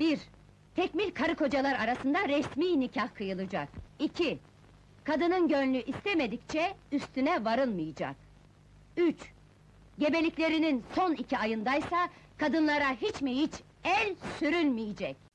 Bir, tekmil karı kocalar arasında resmi nikah kıyılacak. İki, kadının gönlü istemedikçe üstüne varılmayacak. Üç, gebeliklerinin son iki ayındaysa kadınlara hiç mi hiç el sürülmeyecek.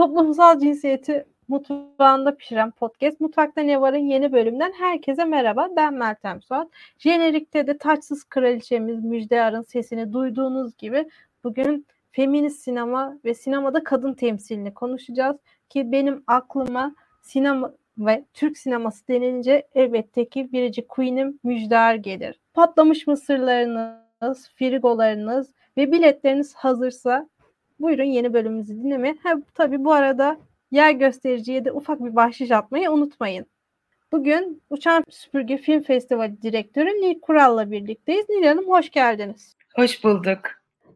Toplumsal cinsiyeti mutfağında pişiren podcast Mutfakta Ne Var'ın yeni bölümünden herkese merhaba. Ben Meltem Suat. Jenerikte de taçsız kraliçemiz Müjde Ar'ın sesini duyduğunuz gibi bugün feminist sinema ve sinemada kadın temsilini konuşacağız. Ki benim aklıma sinema ve Türk sineması denince elbette ki biricik Queen'im Müjde Ar gelir. Patlamış mısırlarınız, frigolarınız ve biletleriniz hazırsa Buyurun yeni bölümümüzü dinlemeye. Ha, tabii bu arada yer göstericiye de ufak bir bahşiş atmayı unutmayın. Bugün Uçan Süpürge Film Festivali Direktörü Nil Kural'la birlikteyiz. Nil Hanım hoş geldiniz. Hoş bulduk.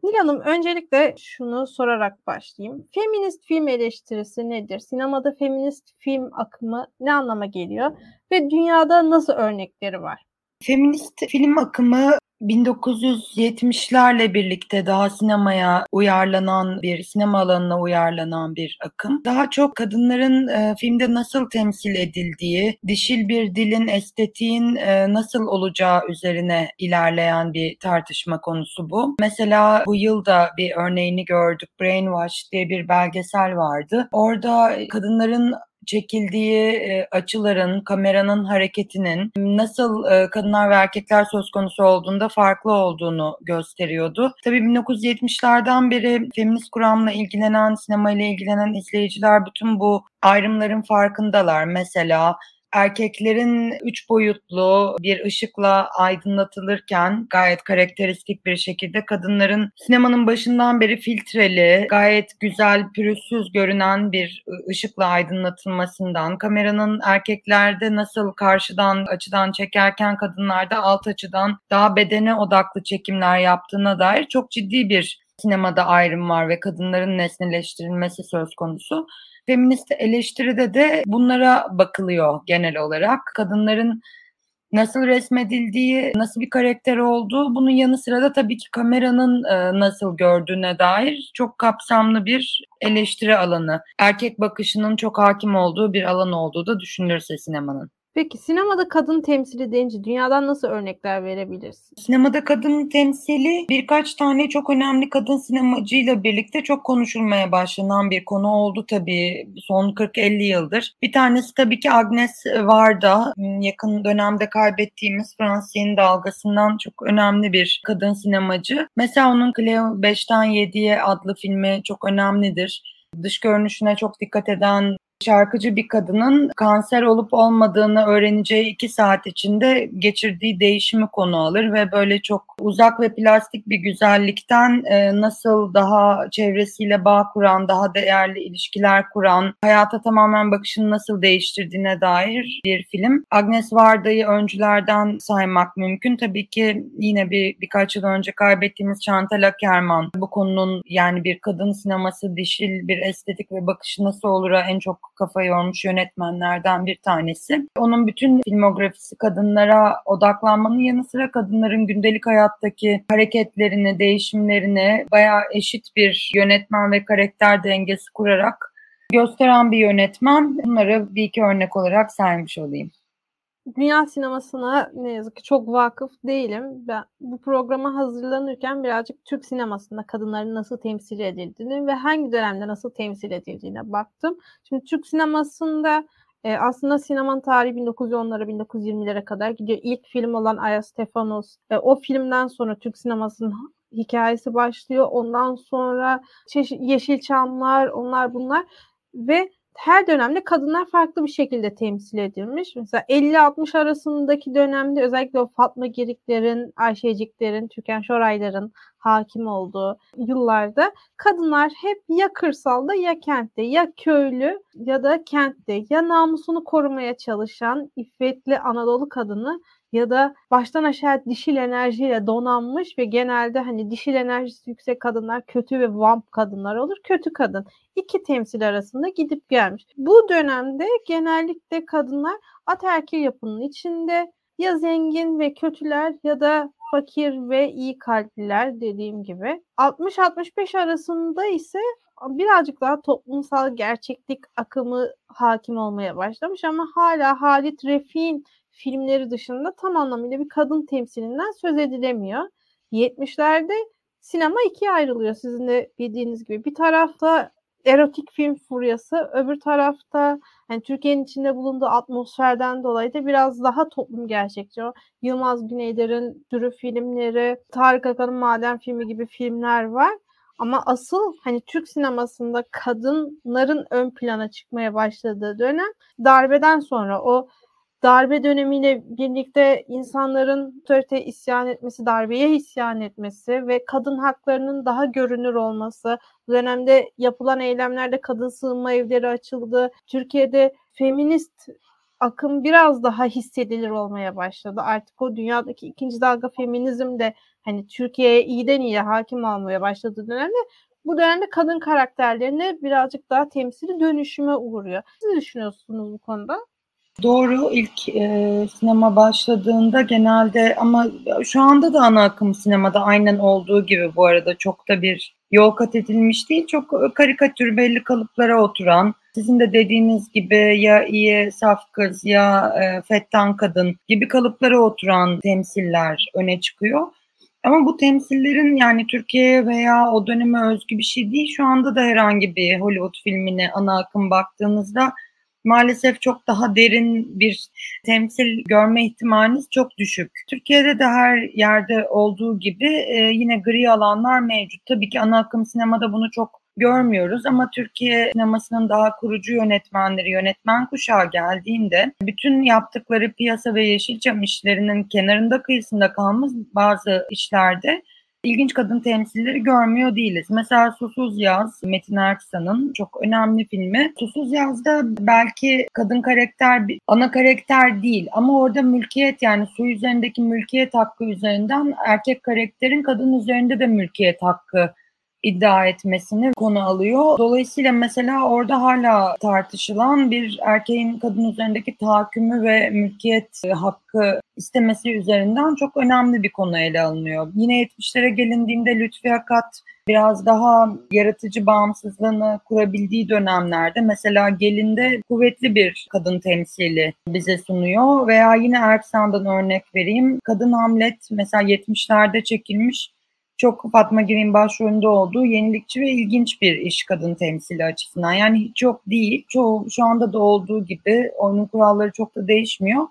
Nil Hanım öncelikle şunu sorarak başlayayım. Feminist film eleştirisi nedir? Sinemada feminist film akımı ne anlama geliyor? Ve dünyada nasıl örnekleri var? Feminist film akımı 1970'lerle birlikte daha sinemaya uyarlanan bir, sinema alanına uyarlanan bir akım. Daha çok kadınların e, filmde nasıl temsil edildiği, dişil bir dilin, estetiğin e, nasıl olacağı üzerine ilerleyen bir tartışma konusu bu. Mesela bu yılda bir örneğini gördük. Brainwash diye bir belgesel vardı. Orada kadınların çekildiği e, açıların, kameranın hareketinin nasıl e, kadınlar ve erkekler söz konusu olduğunda farklı olduğunu gösteriyordu. Tabii 1970'lerden beri feminist kuramla ilgilenen, sinema ile ilgilenen izleyiciler bütün bu ayrımların farkındalar. Mesela erkeklerin üç boyutlu bir ışıkla aydınlatılırken gayet karakteristik bir şekilde kadınların sinemanın başından beri filtreli, gayet güzel, pürüzsüz görünen bir ışıkla aydınlatılmasından, kameranın erkeklerde nasıl karşıdan açıdan çekerken kadınlarda alt açıdan daha bedene odaklı çekimler yaptığına dair çok ciddi bir sinemada ayrım var ve kadınların nesneleştirilmesi söz konusu. Feminist eleştiride de bunlara bakılıyor genel olarak. Kadınların nasıl resmedildiği, nasıl bir karakter olduğu, bunun yanı sıra da tabii ki kameranın e, nasıl gördüğüne dair çok kapsamlı bir eleştiri alanı. Erkek bakışının çok hakim olduğu bir alan olduğu da düşünülürse sinemanın. Peki sinemada kadın temsili deyince dünyadan nasıl örnekler verebilirsin? Sinemada kadın temsili birkaç tane çok önemli kadın sinemacıyla birlikte çok konuşulmaya başlanan bir konu oldu tabii son 40-50 yıldır. Bir tanesi tabii ki Agnes Varda. Yakın dönemde kaybettiğimiz Fransız yeni dalgasından çok önemli bir kadın sinemacı. Mesela onun Cleo 5'ten 7'ye adlı filmi çok önemlidir. Dış görünüşüne çok dikkat eden şarkıcı bir kadının kanser olup olmadığını öğreneceği iki saat içinde geçirdiği değişimi konu alır ve böyle çok uzak ve plastik bir güzellikten e, nasıl daha çevresiyle bağ kuran, daha değerli ilişkiler kuran, hayata tamamen bakışını nasıl değiştirdiğine dair bir film. Agnes Varda'yı öncülerden saymak mümkün. Tabii ki yine bir birkaç yıl önce kaybettiğimiz Chantal Akerman bu konunun yani bir kadın sineması dişil bir estetik ve bakışı nasıl olur'a en çok kafa yormuş yönetmenlerden bir tanesi. Onun bütün filmografisi kadınlara odaklanmanın yanı sıra kadınların gündelik hayattaki hareketlerini, değişimlerini bayağı eşit bir yönetmen ve karakter dengesi kurarak gösteren bir yönetmen. Bunları bir iki örnek olarak saymış olayım dünya sinemasına ne yazık ki çok vakıf değilim. Ben bu programa hazırlanırken birazcık Türk sinemasında kadınların nasıl temsil edildiğini ve hangi dönemde nasıl temsil edildiğine baktım. Şimdi Türk sinemasında e, aslında sinemanın tarihi 1910'lara 1920'lere kadar gidiyor. İlk film olan Aya Stefanos e, o filmden sonra Türk sinemasının hikayesi başlıyor. Ondan sonra Yeşilçamlar onlar bunlar ve her dönemde kadınlar farklı bir şekilde temsil edilmiş. Mesela 50-60 arasındaki dönemde özellikle o Fatma Giriklerin, Ayşeciklerin, Türkan Şorayların hakim olduğu yıllarda kadınlar hep ya kırsalda ya kentte ya köylü ya da kentte ya namusunu korumaya çalışan iffetli Anadolu kadını ya da baştan aşağı dişil enerjiyle donanmış ve genelde hani dişil enerjisi yüksek kadınlar kötü ve vamp kadınlar olur. Kötü kadın. iki temsil arasında gidip gelmiş. Bu dönemde genellikle kadınlar ataerkil yapının içinde ya zengin ve kötüler ya da fakir ve iyi kalpliler dediğim gibi. 60-65 arasında ise birazcık daha toplumsal gerçeklik akımı hakim olmaya başlamış ama hala Halit Refik'in filmleri dışında tam anlamıyla bir kadın temsilinden söz edilemiyor. 70'lerde sinema ikiye ayrılıyor sizin de bildiğiniz gibi. Bir tarafta erotik film furyası, öbür tarafta yani Türkiye'nin içinde bulunduğu atmosferden dolayı da biraz daha toplum gerçekçi. Yılmaz Güneyder'in sürü filmleri, Tarık Akan'ın Maden filmi gibi filmler var. Ama asıl hani Türk sinemasında kadınların ön plana çıkmaya başladığı dönem darbeden sonra o darbe dönemiyle birlikte insanların otorite isyan etmesi, darbeye isyan etmesi ve kadın haklarının daha görünür olması, bu dönemde yapılan eylemlerde kadın sığınma evleri açıldı. Türkiye'de feminist akım biraz daha hissedilir olmaya başladı. Artık o dünyadaki ikinci dalga feminizm de hani Türkiye'ye iyiden iyiye hakim olmaya başladığı dönemde bu dönemde kadın karakterlerine birazcık daha temsili dönüşüme uğruyor. Siz ne düşünüyorsunuz bu konuda? Doğru ilk e, sinema başladığında genelde ama şu anda da ana akım sinemada aynen olduğu gibi bu arada çok da bir yol kat edilmiş değil. Çok karikatür belli kalıplara oturan sizin de dediğiniz gibi ya iyi saf kız ya e, fettan kadın gibi kalıplara oturan temsiller öne çıkıyor. Ama bu temsillerin yani Türkiye'ye veya o döneme özgü bir şey değil. Şu anda da herhangi bir Hollywood filmine ana akım baktığınızda maalesef çok daha derin bir temsil görme ihtimaliniz çok düşük. Türkiye'de de her yerde olduğu gibi e, yine gri alanlar mevcut. Tabii ki ana akım sinemada bunu çok görmüyoruz ama Türkiye sinemasının daha kurucu yönetmenleri, yönetmen kuşağı geldiğinde bütün yaptıkları piyasa ve Yeşilçam işlerinin kenarında kıyısında kalmış bazı işlerde ilginç kadın temsilleri görmüyor değiliz. Mesela Susuz Yaz, Metin Erksan'ın çok önemli filmi. Susuz Yaz'da belki kadın karakter ana karakter değil ama orada mülkiyet yani su üzerindeki mülkiyet hakkı üzerinden erkek karakterin kadın üzerinde de mülkiyet hakkı iddia etmesini konu alıyor. Dolayısıyla mesela orada hala tartışılan bir erkeğin kadın üzerindeki tahakkümü ve mülkiyet hakkı istemesi üzerinden çok önemli bir konu ele alınıyor. Yine 70'lere gelindiğinde Lütfi Akat biraz daha yaratıcı bağımsızlığını kurabildiği dönemlerde mesela Gelin'de kuvvetli bir kadın temsili bize sunuyor veya yine Erksan'dan örnek vereyim. Kadın Hamlet mesela 70'lerde çekilmiş çok Fatma Girin başrolünde olduğu yenilikçi ve ilginç bir iş kadın temsili açısından. Yani hiç yok değil. Çoğu şu anda da olduğu gibi oyunun kuralları çok da değişmiyor.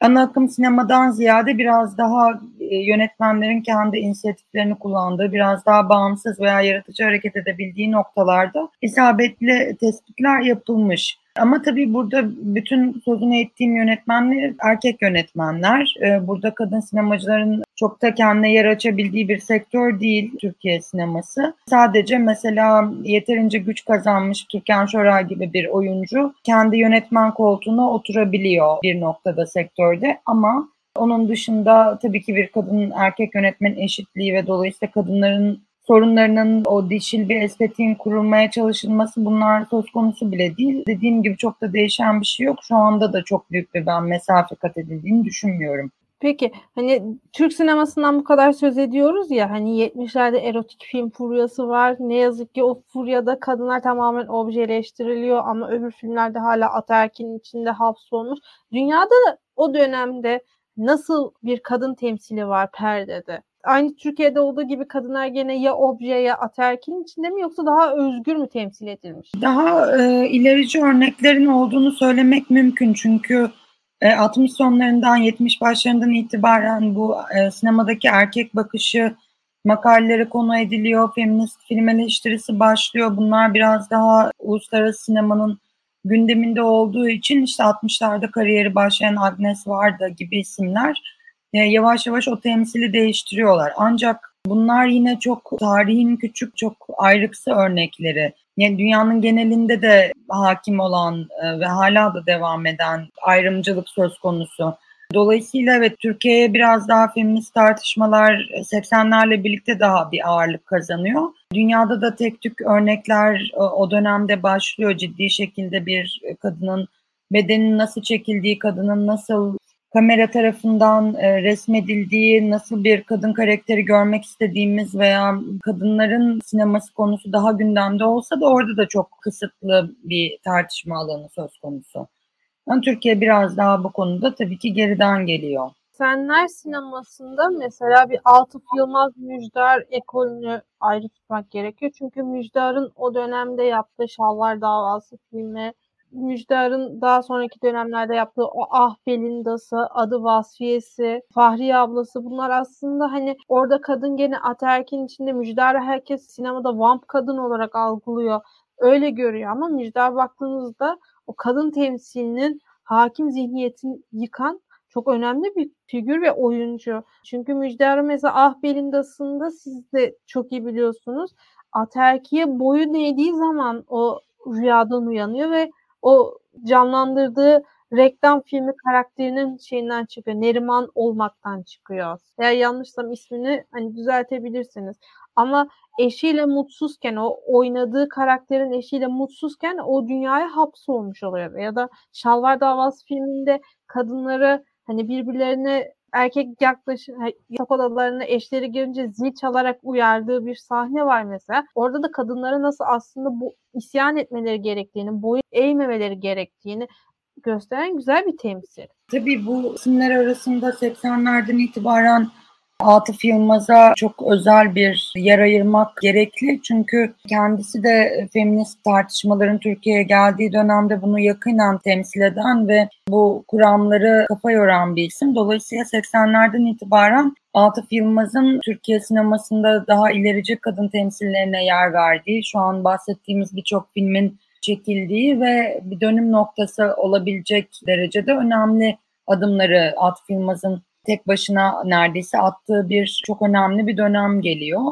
Ana akım sinemadan ziyade biraz daha e, yönetmenlerin kendi inisiyatiflerini kullandığı, biraz daha bağımsız veya yaratıcı hareket edebildiği noktalarda isabetli tespitler yapılmış. Ama tabii burada bütün sözünü ettiğim yönetmenler erkek yönetmenler. Ee, burada kadın sinemacıların çok da kendine yer açabildiği bir sektör değil Türkiye sineması. Sadece mesela yeterince güç kazanmış Türkan Şoray gibi bir oyuncu kendi yönetmen koltuğuna oturabiliyor bir noktada sektörde ama onun dışında tabii ki bir kadın erkek yönetmen eşitliği ve dolayısıyla kadınların sorunlarının o dişil bir estetiğin kurulmaya çalışılması bunlar söz konusu bile değil. Dediğim gibi çok da değişen bir şey yok. Şu anda da çok büyük bir ben mesafe kat edildiğini düşünmüyorum. Peki hani Türk sinemasından bu kadar söz ediyoruz ya hani 70'lerde erotik film furyası var. Ne yazık ki o furyada kadınlar tamamen objeleştiriliyor ama öbür filmlerde hala ataerkinin içinde hapsolmuş. Dünyada da o dönemde nasıl bir kadın temsili var perdede? Aynı Türkiye'de olduğu gibi kadınlar gene ya obje ya ataerkilin içinde mi yoksa daha özgür mü temsil edilmiş? Daha e, ilerici örneklerin olduğunu söylemek mümkün çünkü e, 60 sonlarından 70 başlarından itibaren bu e, sinemadaki erkek bakışı makalelere konu ediliyor, feminist film eleştirisi başlıyor. Bunlar biraz daha uluslararası sinemanın gündeminde olduğu için işte 60'larda kariyeri başlayan Agnes Varda gibi isimler yavaş yavaş o temsili değiştiriyorlar. Ancak bunlar yine çok tarihin küçük, çok ayrıksı örnekleri. Yani dünyanın genelinde de hakim olan e, ve hala da devam eden ayrımcılık söz konusu. Dolayısıyla evet Türkiye'ye biraz daha feminist tartışmalar 80'lerle birlikte daha bir ağırlık kazanıyor. Dünyada da tek tük örnekler o dönemde başlıyor ciddi şekilde bir kadının bedenin nasıl çekildiği, kadının nasıl kamera tarafından e, resmedildiği, nasıl bir kadın karakteri görmek istediğimiz veya kadınların sineması konusu daha gündemde olsa da orada da çok kısıtlı bir tartışma alanı söz konusu. Yani Türkiye biraz daha bu konuda tabii ki geriden geliyor. Senler sinemasında mesela bir Atıf Yılmaz Müjdar ekolünü ayrı tutmak gerekiyor. Çünkü Müjdar'ın o dönemde yaptığı Şalvar Davası filmi, Müjdar'ın daha sonraki dönemlerde yaptığı o Ah Belindası, Adı Vasfiyesi, Fahriye ablası bunlar aslında hani orada kadın gene ataerkin içinde Müjdar'ı herkes sinemada vamp kadın olarak algılıyor. Öyle görüyor ama Müjdar baktığınızda o kadın temsilinin hakim zihniyetini yıkan çok önemli bir figür ve oyuncu. Çünkü Müjdar'ı mesela Ah Belindası'nda siz de çok iyi biliyorsunuz. Aterkiye boyun eğdiği zaman o rüyadan uyanıyor ve o canlandırdığı reklam filmi karakterinin şeyinden çıkıyor. Neriman olmaktan çıkıyor. Eğer yanlışsam ismini hani düzeltebilirsiniz. Ama eşiyle mutsuzken o oynadığı karakterin eşiyle mutsuzken o dünyaya hapsolmuş oluyor. Ya da Şalvar Davası filminde kadınları hani birbirlerine erkek yaklaşım yatak odalarına eşleri gelince zil çalarak uyardığı bir sahne var mesela. Orada da kadınlara nasıl aslında bu isyan etmeleri gerektiğini, boyun eğmemeleri gerektiğini gösteren güzel bir temsil. Tabii bu isimler arasında 80'lerden itibaren Atıf Yılmaz'a çok özel bir yer ayırmak gerekli. Çünkü kendisi de feminist tartışmaların Türkiye'ye geldiği dönemde bunu yakından temsil eden ve bu kuramları kafa yoran bir isim. Dolayısıyla 80'lerden itibaren Atıf Yılmaz'ın Türkiye sinemasında daha ilerici kadın temsillerine yer verdiği, şu an bahsettiğimiz birçok filmin çekildiği ve bir dönüm noktası olabilecek derecede önemli adımları Atıf Yılmaz'ın tek başına neredeyse attığı bir çok önemli bir dönem geliyor.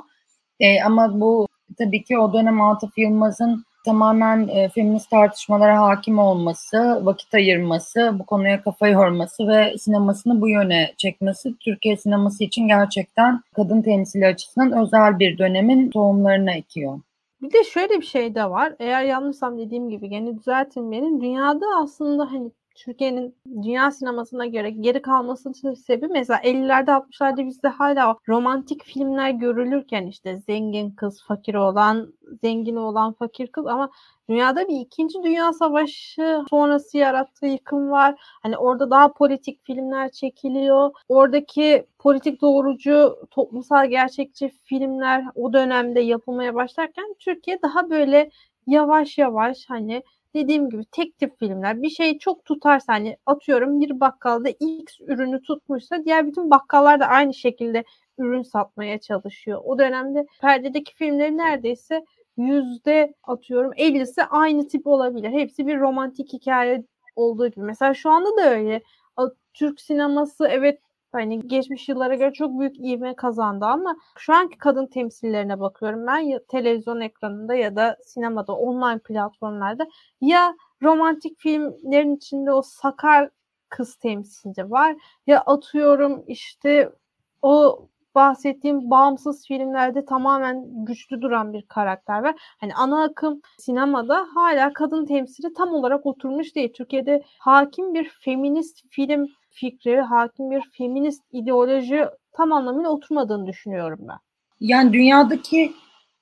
E, ama bu tabii ki o dönem Atıf Yılmaz'ın tamamen e, feminist tartışmalara hakim olması, vakit ayırması, bu konuya kafa yorması ve sinemasını bu yöne çekmesi Türkiye sineması için gerçekten kadın temsili açısından özel bir dönemin tohumlarını ekiyor. Bir de şöyle bir şey de var. Eğer yanlışsam dediğim gibi gene düzeltin beni. Dünyada aslında hani Türkiye'nin dünya sinemasına göre geri kalmasının sebebi mesela 50'lerde 60'larda bizde hala romantik filmler görülürken işte zengin kız, fakir olan, zengin olan fakir kız ama dünyada bir ikinci dünya savaşı sonrası yarattığı yıkım var. Hani orada daha politik filmler çekiliyor. Oradaki politik doğrucu toplumsal gerçekçi filmler o dönemde yapılmaya başlarken Türkiye daha böyle yavaş yavaş hani dediğim gibi tek tip filmler bir şey çok tutarsa hani atıyorum bir bakkalda X ürünü tutmuşsa diğer bütün bakkallar da aynı şekilde ürün satmaya çalışıyor. O dönemde perdedeki filmleri neredeyse yüzde atıyorum 50'si aynı tip olabilir. Hepsi bir romantik hikaye olduğu gibi. Mesela şu anda da öyle. Türk sineması evet hani geçmiş yıllara göre çok büyük ivme kazandı ama şu anki kadın temsillerine bakıyorum ben. Ya televizyon ekranında ya da sinemada online platformlarda ya romantik filmlerin içinde o sakar kız temsilci var ya atıyorum işte o bahsettiğim bağımsız filmlerde tamamen güçlü duran bir karakter var. Hani ana akım sinemada hala kadın temsili tam olarak oturmuş değil. Türkiye'de hakim bir feminist film fikri, hakim bir feminist ideoloji tam anlamıyla oturmadığını düşünüyorum ben. Yani dünyadaki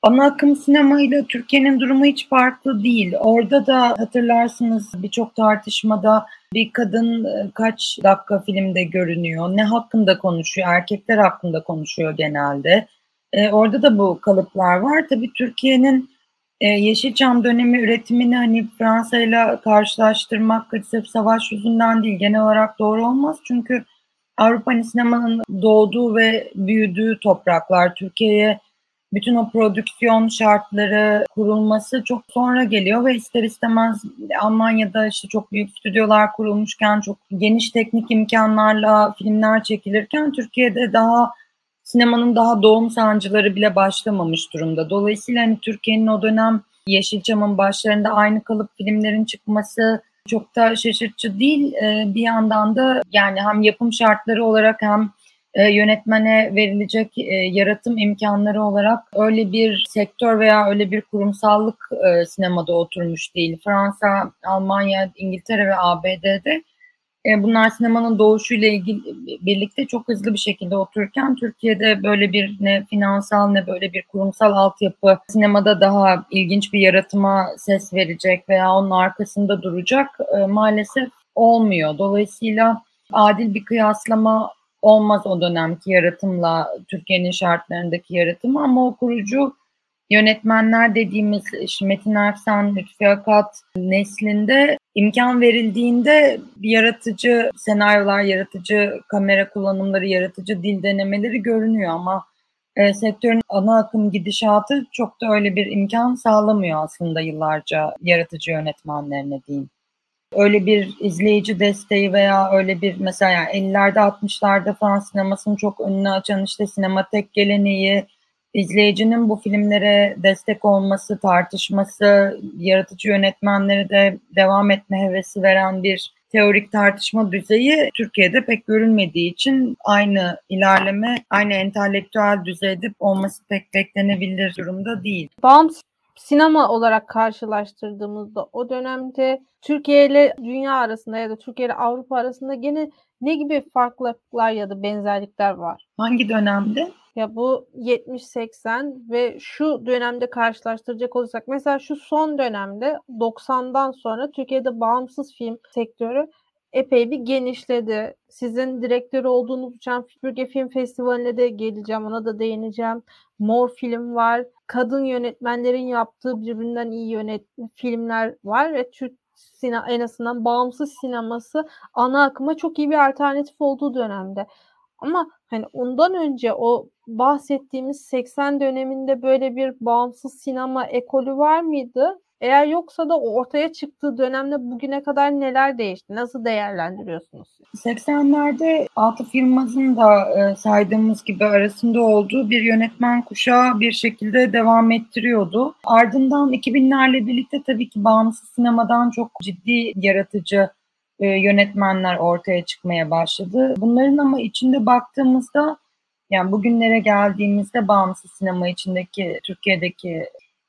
ana akım sinema ile Türkiye'nin durumu hiç farklı değil. Orada da hatırlarsınız birçok tartışmada bir kadın e, kaç dakika filmde görünüyor, ne hakkında konuşuyor, erkekler hakkında konuşuyor genelde. E, orada da bu kalıplar var. Tabii Türkiye'nin e, Yeşilçam dönemi üretimini hani Fransa ile karşılaştırmak sırf savaş yüzünden değil genel olarak doğru olmaz. Çünkü Avrupa hani sinemanın doğduğu ve büyüdüğü topraklar Türkiye'ye bütün o prodüksiyon şartları kurulması çok sonra geliyor ve ister istemez Almanya'da işte çok büyük stüdyolar kurulmuşken çok geniş teknik imkanlarla filmler çekilirken Türkiye'de daha sinemanın daha doğum sancıları bile başlamamış durumda. Dolayısıyla hani Türkiye'nin o dönem Yeşilçam'ın başlarında aynı kalıp filmlerin çıkması çok da şaşırtıcı değil. E, bir yandan da yani hem yapım şartları olarak hem e, yönetmene verilecek e, yaratım imkanları olarak öyle bir sektör veya öyle bir kurumsallık e, sinemada oturmuş değil. Fransa, Almanya, İngiltere ve ABD'de e, bunlar sinemanın doğuşuyla ilgili birlikte çok hızlı bir şekilde otururken Türkiye'de böyle bir ne finansal ne böyle bir kurumsal altyapı sinemada daha ilginç bir yaratıma ses verecek veya onun arkasında duracak e, maalesef olmuyor. Dolayısıyla adil bir kıyaslama olmaz o dönemki yaratımla Türkiye'nin şartlarındaki yaratımı ama o kurucu yönetmenler dediğimiz Metin Erksan, Lütfi Akat neslinde imkan verildiğinde yaratıcı senaryolar, yaratıcı kamera kullanımları, yaratıcı dil denemeleri görünüyor ama e, sektörün ana akım gidişatı çok da öyle bir imkan sağlamıyor aslında yıllarca yaratıcı yönetmenlerine diyeyim. Öyle bir izleyici desteği veya öyle bir mesela yani 50'lerde 60'larda Fransız sinemasının çok önünü açan işte sinematek geleneği, izleyicinin bu filmlere destek olması, tartışması, yaratıcı yönetmenlere de devam etme hevesi veren bir teorik tartışma düzeyi Türkiye'de pek görülmediği için aynı ilerleme, aynı entelektüel düzeyde olması pek beklenebilir durumda değil. Bağımsız sinema olarak karşılaştırdığımızda o dönemde Türkiye ile dünya arasında ya da Türkiye ile Avrupa arasında gene ne gibi farklılıklar ya da benzerlikler var? Hangi dönemde? Ya bu 70-80 ve şu dönemde karşılaştıracak olursak mesela şu son dönemde 90'dan sonra Türkiye'de bağımsız film sektörü epey bir genişledi. Sizin direktör olduğunuz Uçan Süpürge Film Festivali'ne de geleceğim. Ona da değineceğim. Mor film var. Kadın yönetmenlerin yaptığı birbirinden iyi yönet filmler var ve Türk sine en azından bağımsız sineması ana akıma çok iyi bir alternatif olduğu dönemde. Ama hani ondan önce o bahsettiğimiz 80 döneminde böyle bir bağımsız sinema ekolü var mıydı? Eğer yoksa da ortaya çıktığı dönemde bugüne kadar neler değişti? Nasıl değerlendiriyorsunuz? 80'lerde Atıf Yılmaz'ın da e, saydığımız gibi arasında olduğu bir yönetmen kuşağı bir şekilde devam ettiriyordu. Ardından 2000'lerle birlikte tabii ki bağımsız sinemadan çok ciddi yaratıcı e, yönetmenler ortaya çıkmaya başladı. Bunların ama içinde baktığımızda yani bugünlere geldiğimizde bağımsız sinema içindeki Türkiye'deki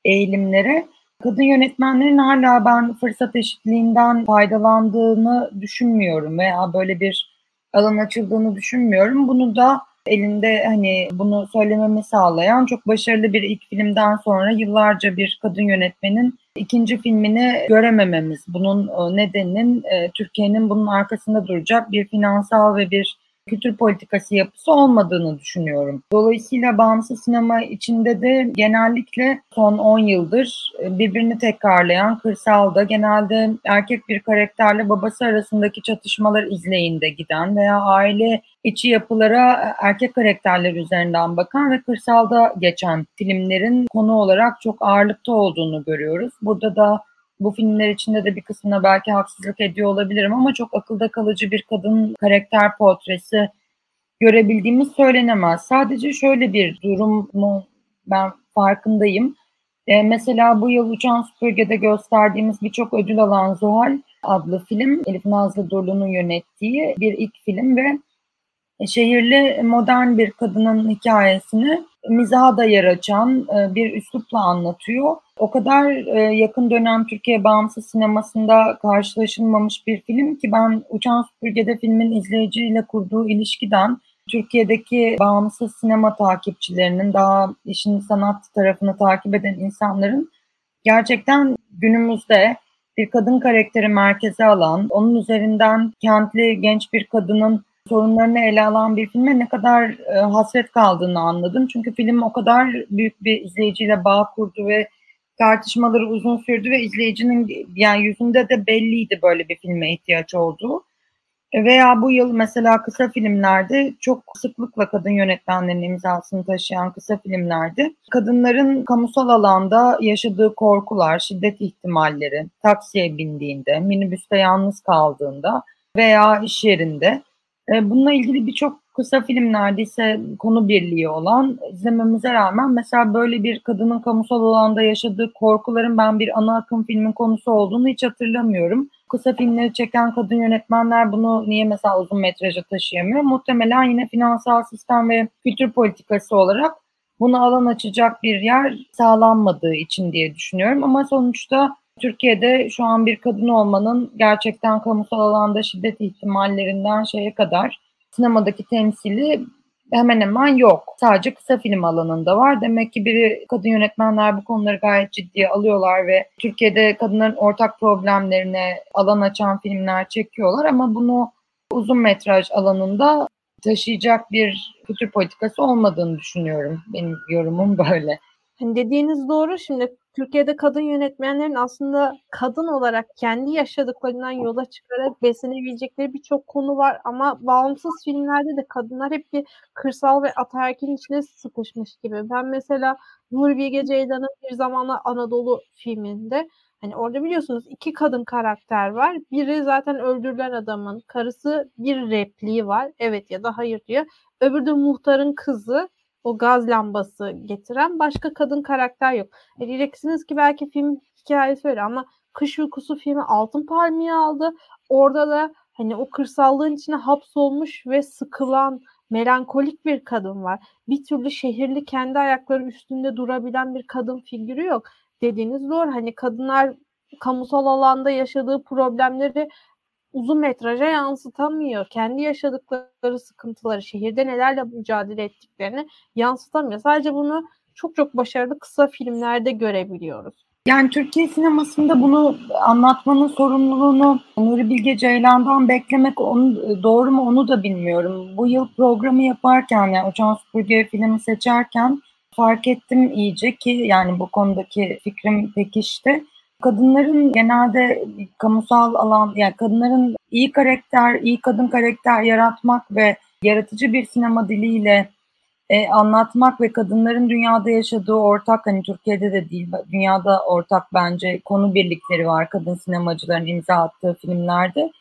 eğilimlere kadın yönetmenlerin hala ben fırsat eşitliğinden faydalandığını düşünmüyorum veya böyle bir alan açıldığını düşünmüyorum. Bunu da elinde hani bunu söylememi sağlayan çok başarılı bir ilk filmden sonra yıllarca bir kadın yönetmenin ikinci filmini göremememiz. Bunun e, nedeninin e, Türkiye'nin bunun arkasında duracak bir finansal ve bir kültür politikası yapısı olmadığını düşünüyorum. Dolayısıyla bağımsız sinema içinde de genellikle son 10 yıldır e, birbirini tekrarlayan kırsalda genelde erkek bir karakterle babası arasındaki çatışmalar izleyinde giden veya aile içi yapılara erkek karakterler üzerinden bakan ve kırsalda geçen filmlerin konu olarak çok ağırlıkta olduğunu görüyoruz. Burada da bu filmler içinde de bir kısmına belki haksızlık ediyor olabilirim ama çok akılda kalıcı bir kadın karakter portresi görebildiğimiz söylenemez. Sadece şöyle bir durumu ben farkındayım. Ee, mesela bu yıl Uçan Süpürge'de gösterdiğimiz birçok ödül alan Zuhal adlı film Elif Nazlı Durlu'nun yönettiği bir ilk film ve şehirli modern bir kadının hikayesini mizaha da yer açan e, bir üslupla anlatıyor. O kadar e, yakın dönem Türkiye bağımsız sinemasında karşılaşılmamış bir film ki ben Uçan Süpürge'de filmin izleyiciyle kurduğu ilişkiden Türkiye'deki bağımsız sinema takipçilerinin daha işin sanat tarafını takip eden insanların gerçekten günümüzde bir kadın karakteri merkeze alan, onun üzerinden kentli genç bir kadının sorunlarını ele alan bir filme ne kadar e, hasret kaldığını anladım. Çünkü film o kadar büyük bir izleyiciyle bağ kurdu ve tartışmaları uzun sürdü ve izleyicinin yani yüzünde de belliydi böyle bir filme ihtiyaç olduğu. E, veya bu yıl mesela kısa filmlerde çok sıklıkla kadın yönetmenlerin imzasını taşıyan kısa filmlerde kadınların kamusal alanda yaşadığı korkular, şiddet ihtimalleri, taksiye bindiğinde, minibüste yalnız kaldığında veya iş yerinde bununla ilgili birçok kısa film neredeyse konu birliği olan izlememize rağmen mesela böyle bir kadının kamusal alanda yaşadığı korkuların ben bir ana akım filmin konusu olduğunu hiç hatırlamıyorum. kısa filmleri çeken kadın yönetmenler bunu niye mesela uzun metraja taşıyamıyor? Muhtemelen yine finansal sistem ve kültür politikası olarak buna alan açacak bir yer sağlanmadığı için diye düşünüyorum. Ama sonuçta Türkiye'de şu an bir kadın olmanın gerçekten kamusal alanda şiddet ihtimallerinden şeye kadar sinemadaki temsili hemen hemen yok. Sadece kısa film alanında var. Demek ki biri kadın yönetmenler bu konuları gayet ciddiye alıyorlar ve Türkiye'de kadınların ortak problemlerine alan açan filmler çekiyorlar ama bunu uzun metraj alanında taşıyacak bir kültür politikası olmadığını düşünüyorum. Benim yorumum böyle. Hani dediğiniz doğru. Şimdi Türkiye'de kadın yönetmenlerin aslında kadın olarak kendi yaşadıklarından yola çıkarak beslenebilecekleri birçok konu var ama bağımsız filmlerde de kadınlar hep bir kırsal ve ataerkil içine sıkışmış gibi. Ben mesela Nuri Bilge Ceylan'ın Bir Zamanlar Anadolu filminde Hani orada biliyorsunuz iki kadın karakter var. Biri zaten öldürülen adamın karısı bir repliği var. Evet ya da hayır diyor. Öbürü de muhtarın kızı o gaz lambası getiren başka kadın karakter yok. E diyeceksiniz ki belki film hikayesi öyle ama Kış Uykusu filmi Altın Palmiye aldı. Orada da hani o kırsallığın içine hapsolmuş ve sıkılan melankolik bir kadın var. Bir türlü şehirli kendi ayakları üstünde durabilen bir kadın figürü yok. Dediğiniz doğru. Hani kadınlar kamusal alanda yaşadığı problemleri uzun metraja yansıtamıyor. Kendi yaşadıkları sıkıntıları, şehirde nelerle mücadele ettiklerini yansıtamıyor. Sadece bunu çok çok başarılı kısa filmlerde görebiliyoruz. Yani Türkiye sinemasında bunu anlatmanın sorumluluğunu Nuri Bilge Ceylan'dan beklemek onu, doğru mu onu da bilmiyorum. Bu yıl programı yaparken yani Uçan Süpürge filmi seçerken fark ettim iyice ki yani bu konudaki fikrim pekişti kadınların genelde kamusal alan yani kadınların iyi karakter, iyi kadın karakter yaratmak ve yaratıcı bir sinema diliyle e, anlatmak ve kadınların dünyada yaşadığı ortak hani Türkiye'de de değil dünyada ortak bence konu birlikleri var kadın sinemacıların imza attığı filmlerde.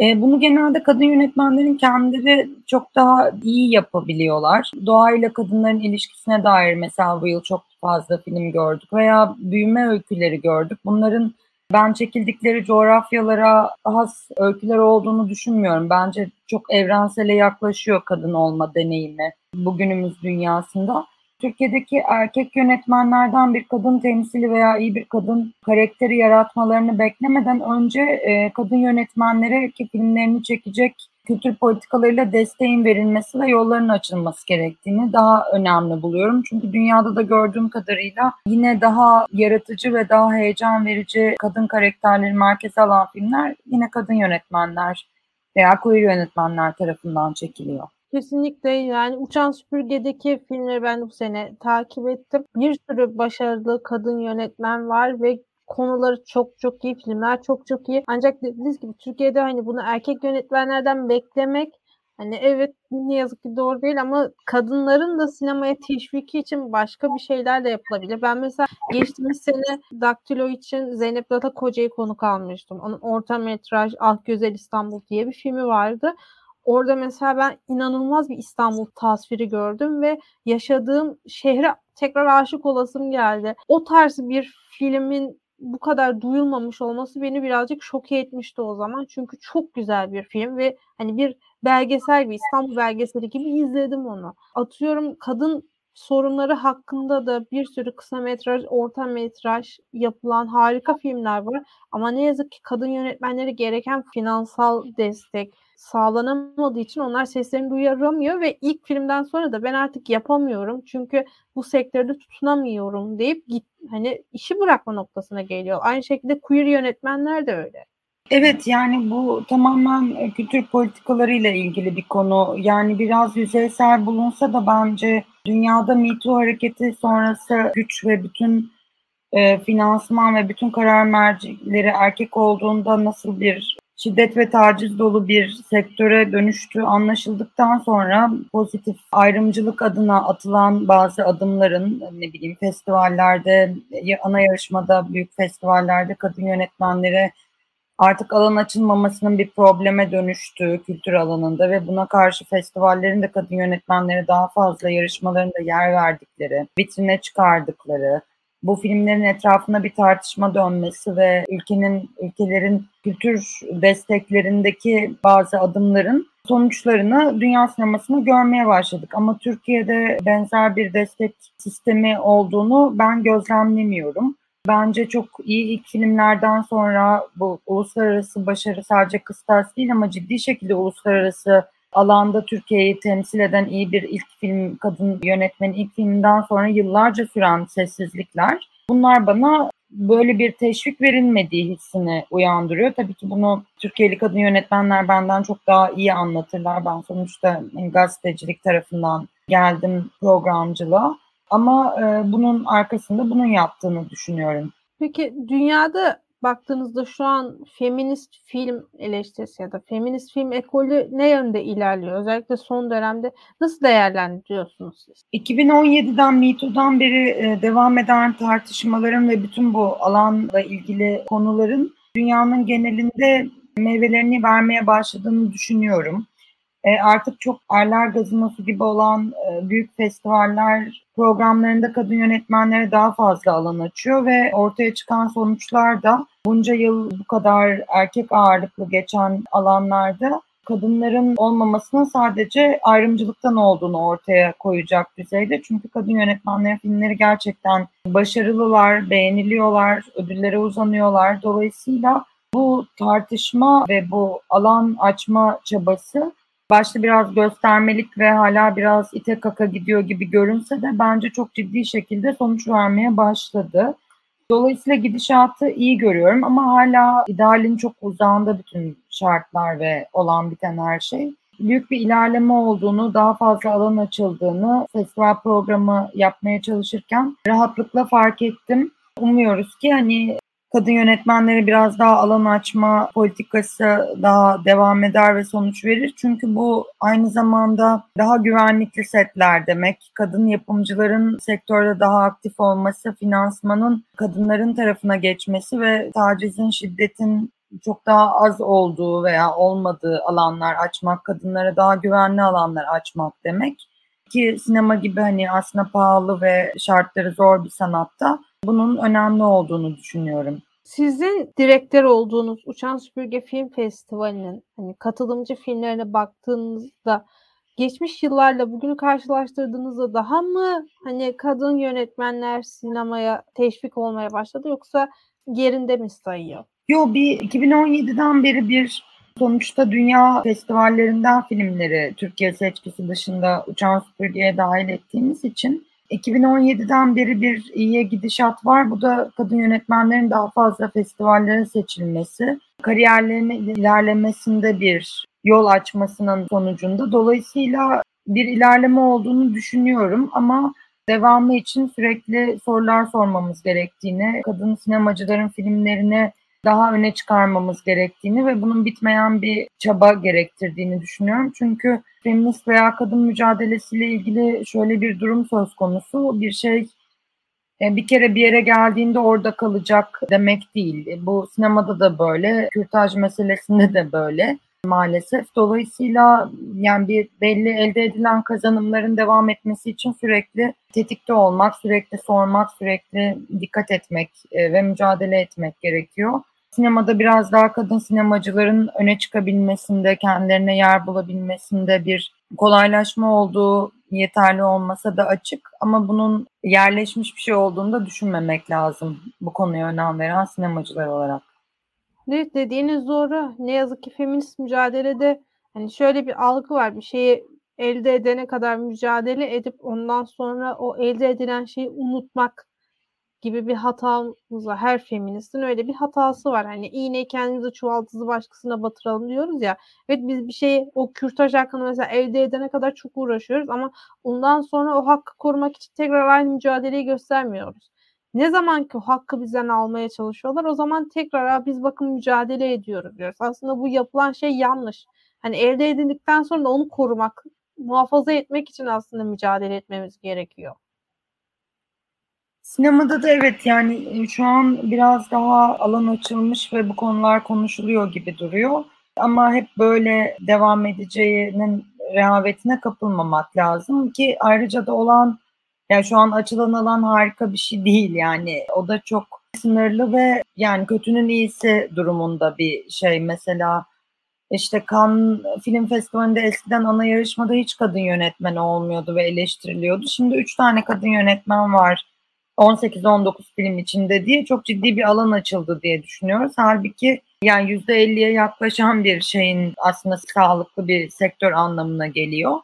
E, bunu genelde kadın yönetmenlerin kendileri çok daha iyi yapabiliyorlar. Doğayla kadınların ilişkisine dair mesela bu yıl çok fazla film gördük veya büyüme öyküleri gördük. Bunların ben çekildikleri coğrafyalara has öyküler olduğunu düşünmüyorum. Bence çok evrensele yaklaşıyor kadın olma deneyimi bugünümüz dünyasında. Türkiye'deki erkek yönetmenlerden bir kadın temsili veya iyi bir kadın karakteri yaratmalarını beklemeden önce e, kadın yönetmenlere ki filmlerini çekecek kültür politikalarıyla desteğin verilmesi ve yolların açılması gerektiğini daha önemli buluyorum. Çünkü dünyada da gördüğüm kadarıyla yine daha yaratıcı ve daha heyecan verici kadın karakterleri merkeze alan filmler yine kadın yönetmenler veya queer yönetmenler tarafından çekiliyor. Kesinlikle yani Uçan Süpürge'deki filmleri ben bu sene takip ettim. Bir sürü başarılı kadın yönetmen var ve konuları çok çok iyi filmler çok çok iyi. Ancak dediğiniz gibi Türkiye'de hani bunu erkek yönetmenlerden beklemek hani evet ne yazık ki doğru değil ama kadınların da sinemaya teşviki için başka bir şeyler de yapılabilir. Ben mesela geçtiğimiz sene Daktilo için Zeynep Data Koca'yı konuk almıştım. Onun orta metraj Ah Güzel İstanbul diye bir filmi vardı. Orada mesela ben inanılmaz bir İstanbul tasviri gördüm ve yaşadığım şehre tekrar aşık olasım geldi. O tarz bir filmin bu kadar duyulmamış olması beni birazcık şoke etmişti o zaman. Çünkü çok güzel bir film ve hani bir belgesel bir İstanbul belgeseli gibi izledim onu. Atıyorum kadın sorunları hakkında da bir sürü kısa metraj, orta metraj yapılan harika filmler var. Ama ne yazık ki kadın yönetmenleri gereken finansal destek sağlanamadığı için onlar seslerini duyuramıyor ve ilk filmden sonra da ben artık yapamıyorum çünkü bu sektörde tutunamıyorum deyip git hani işi bırakma noktasına geliyor. Aynı şekilde queer yönetmenler de öyle. Evet yani bu tamamen e, kültür politikalarıyla ilgili bir konu. Yani biraz yüzeysel bulunsa da bence dünyada Me Too hareketi sonrası güç ve bütün e, finansman ve bütün karar mercileri erkek olduğunda nasıl bir şiddet ve taciz dolu bir sektöre dönüştüğü anlaşıldıktan sonra pozitif ayrımcılık adına atılan bazı adımların ne bileyim festivallerde, ana yarışmada, büyük festivallerde kadın yönetmenlere artık alan açılmamasının bir probleme dönüştüğü kültür alanında ve buna karşı festivallerin de kadın yönetmenlere daha fazla yarışmalarında yer verdikleri, vitrine çıkardıkları, bu filmlerin etrafında bir tartışma dönmesi ve ülkenin ülkelerin kültür desteklerindeki bazı adımların sonuçlarını dünya sinemasında görmeye başladık. Ama Türkiye'de benzer bir destek sistemi olduğunu ben gözlemlemiyorum. Bence çok iyi ilk filmlerden sonra bu uluslararası başarı sadece kıstas değil ama ciddi şekilde uluslararası alanda Türkiye'yi temsil eden iyi bir ilk film kadın yönetmenin ilk filminden sonra yıllarca süren sessizlikler. Bunlar bana böyle bir teşvik verilmediği hissini uyandırıyor. Tabii ki bunu Türkiye'li kadın yönetmenler benden çok daha iyi anlatırlar. Ben sonuçta gazetecilik tarafından geldim programcılığa. Ama e, bunun arkasında bunun yaptığını düşünüyorum. Peki dünyada baktığınızda şu an feminist film eleştirisi ya da feminist film ekolü ne yönde ilerliyor? Özellikle son dönemde nasıl değerlendiriyorsunuz siz? 2017'den MeToo'dan beri e, devam eden tartışmaların ve bütün bu alanla ilgili konuların dünyanın genelinde meyvelerini vermeye başladığını düşünüyorum. E, artık çok erler gazinosu gibi olan e, büyük festivaller programlarında kadın yönetmenlere daha fazla alan açıyor ve ortaya çıkan sonuçlar da bunca yıl bu kadar erkek ağırlıklı geçen alanlarda kadınların olmamasının sadece ayrımcılıktan olduğunu ortaya koyacak düzeyde. Çünkü kadın yönetmenlerin filmleri gerçekten başarılılar, beğeniliyorlar, ödüllere uzanıyorlar. Dolayısıyla bu tartışma ve bu alan açma çabası başta biraz göstermelik ve hala biraz ite kaka gidiyor gibi görünse de bence çok ciddi şekilde sonuç vermeye başladı. Dolayısıyla gidişatı iyi görüyorum ama hala idealin çok uzağında bütün şartlar ve olan biten her şey. Büyük bir ilerleme olduğunu, daha fazla alan açıldığını festival programı yapmaya çalışırken rahatlıkla fark ettim. Umuyoruz ki hani kadın yönetmenlere biraz daha alan açma politikası daha devam eder ve sonuç verir. Çünkü bu aynı zamanda daha güvenlikli setler demek. Kadın yapımcıların sektörde daha aktif olması, finansmanın kadınların tarafına geçmesi ve tacizin, şiddetin çok daha az olduğu veya olmadığı alanlar açmak, kadınlara daha güvenli alanlar açmak demek. Ki sinema gibi hani aslında pahalı ve şartları zor bir sanatta bunun önemli olduğunu düşünüyorum. Sizin direktör olduğunuz Uçan Süpürge Film Festivali'nin hani katılımcı filmlerine baktığınızda geçmiş yıllarla bugünü karşılaştırdığınızda daha mı hani kadın yönetmenler sinemaya teşvik olmaya başladı yoksa yerinde mi sayıyor? Yo bir 2017'den beri bir sonuçta dünya festivallerinden filmleri Türkiye seçkisi dışında Uçan Süpürge'ye dahil ettiğimiz için 2017'den beri bir iyiye gidişat var. Bu da kadın yönetmenlerin daha fazla festivallere seçilmesi, kariyerlerinin ilerlemesinde bir yol açmasının sonucunda. Dolayısıyla bir ilerleme olduğunu düşünüyorum ama devamı için sürekli sorular sormamız gerektiğini, kadın sinemacıların filmlerini daha öne çıkarmamız gerektiğini ve bunun bitmeyen bir çaba gerektirdiğini düşünüyorum. Çünkü feminist veya kadın mücadelesiyle ilgili şöyle bir durum söz konusu. Bir şey e, bir kere bir yere geldiğinde orada kalacak demek değil. Bu sinemada da böyle, kürtaj meselesinde de böyle maalesef. Dolayısıyla yani bir belli elde edilen kazanımların devam etmesi için sürekli tetikte olmak, sürekli sormak, sürekli dikkat etmek e, ve mücadele etmek gerekiyor sinemada biraz daha kadın sinemacıların öne çıkabilmesinde, kendilerine yer bulabilmesinde bir kolaylaşma olduğu yeterli olmasa da açık ama bunun yerleşmiş bir şey olduğunu da düşünmemek lazım bu konuya önem veren sinemacılar olarak. Evet dediğiniz doğru. Ne yazık ki feminist mücadelede hani şöyle bir algı var. Bir şeyi elde edene kadar mücadele edip ondan sonra o elde edilen şeyi unutmak gibi bir hatamız var. Her feministin öyle bir hatası var. Hani iğneyi kendimize çuvaltızı başkasına batıralım diyoruz ya. Evet biz bir şeyi o kürtaj hakkını mesela elde edene kadar çok uğraşıyoruz ama ondan sonra o hakkı korumak için tekrar aynı mücadeleyi göstermiyoruz. Ne zaman ki o hakkı bizden almaya çalışıyorlar o zaman tekrar biz bakın mücadele ediyoruz diyoruz. Aslında bu yapılan şey yanlış. Hani elde edildikten sonra onu korumak, muhafaza etmek için aslında mücadele etmemiz gerekiyor. Sinemada da evet yani e, şu an biraz daha alan açılmış ve bu konular konuşuluyor gibi duruyor. Ama hep böyle devam edeceğinin rehavetine kapılmamak lazım ki ayrıca da olan Yani şu an açılan alan harika bir şey değil yani. O da çok sınırlı ve yani kötünün iyisi durumunda bir şey. Mesela işte Cannes Film Festivali'nde eskiden ana yarışmada hiç kadın yönetmen olmuyordu ve eleştiriliyordu. Şimdi üç tane kadın yönetmen var 18-19 film içinde diye çok ciddi bir alan açıldı diye düşünüyoruz. Halbuki yani %50'ye yaklaşan bir şeyin aslında sağlıklı bir sektör anlamına geliyor.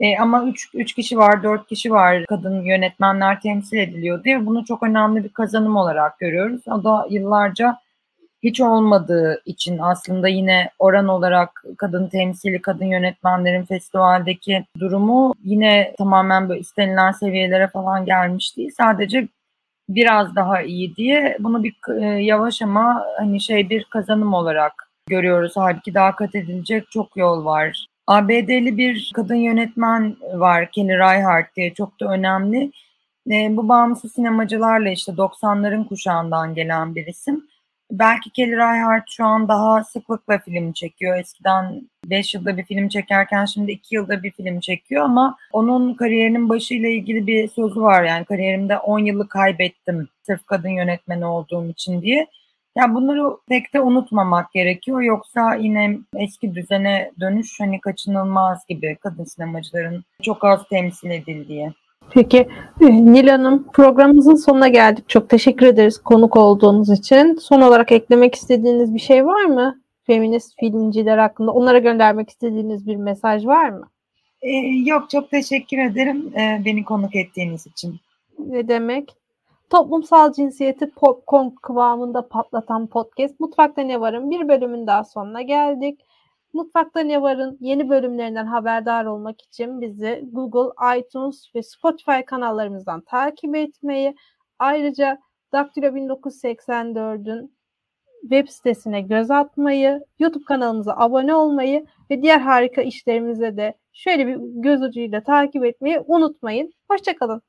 E, ama 3 3 kişi var, 4 kişi var kadın yönetmenler temsil ediliyor diye bunu çok önemli bir kazanım olarak görüyoruz. O da yıllarca hiç olmadığı için aslında yine oran olarak kadın temsili, kadın yönetmenlerin festivaldeki durumu yine tamamen böyle istenilen seviyelere falan gelmiş değil. Sadece biraz daha iyi diye bunu bir e, yavaş ama hani şey bir kazanım olarak görüyoruz. Halbuki daha kat edilecek çok yol var. ABD'li bir kadın yönetmen var Kelly Reichardt diye çok da önemli. E, bu bağımsız sinemacılarla işte 90'ların kuşağından gelen bir isim. Belki Kelly Reichardt şu an daha sıklıkla film çekiyor. Eskiden 5 yılda bir film çekerken şimdi 2 yılda bir film çekiyor ama onun kariyerinin başıyla ilgili bir sözü var yani kariyerimde 10 yılı kaybettim sırf kadın yönetmeni olduğum için diye. Yani bunları pek de unutmamak gerekiyor. Yoksa yine eski düzene dönüş hani kaçınılmaz gibi kadın sinemacıların çok az temsil edildiği. Peki e, Nil Hanım programımızın sonuna geldik. Çok teşekkür ederiz konuk olduğunuz için. Son olarak eklemek istediğiniz bir şey var mı? Feminist filmciler hakkında onlara göndermek istediğiniz bir mesaj var mı? Ee, yok çok teşekkür ederim e, beni konuk ettiğiniz için. Ne demek? Toplumsal cinsiyeti popcorn kıvamında patlatan podcast Mutfakta Ne Var'ın bir bölümün daha sonuna geldik. Mutfakta Ne Var'ın yeni bölümlerinden haberdar olmak için bizi Google, iTunes ve Spotify kanallarımızdan takip etmeyi, ayrıca Daktilo 1984'ün web sitesine göz atmayı, YouTube kanalımıza abone olmayı ve diğer harika işlerimize de şöyle bir göz ucuyla takip etmeyi unutmayın. Hoşçakalın.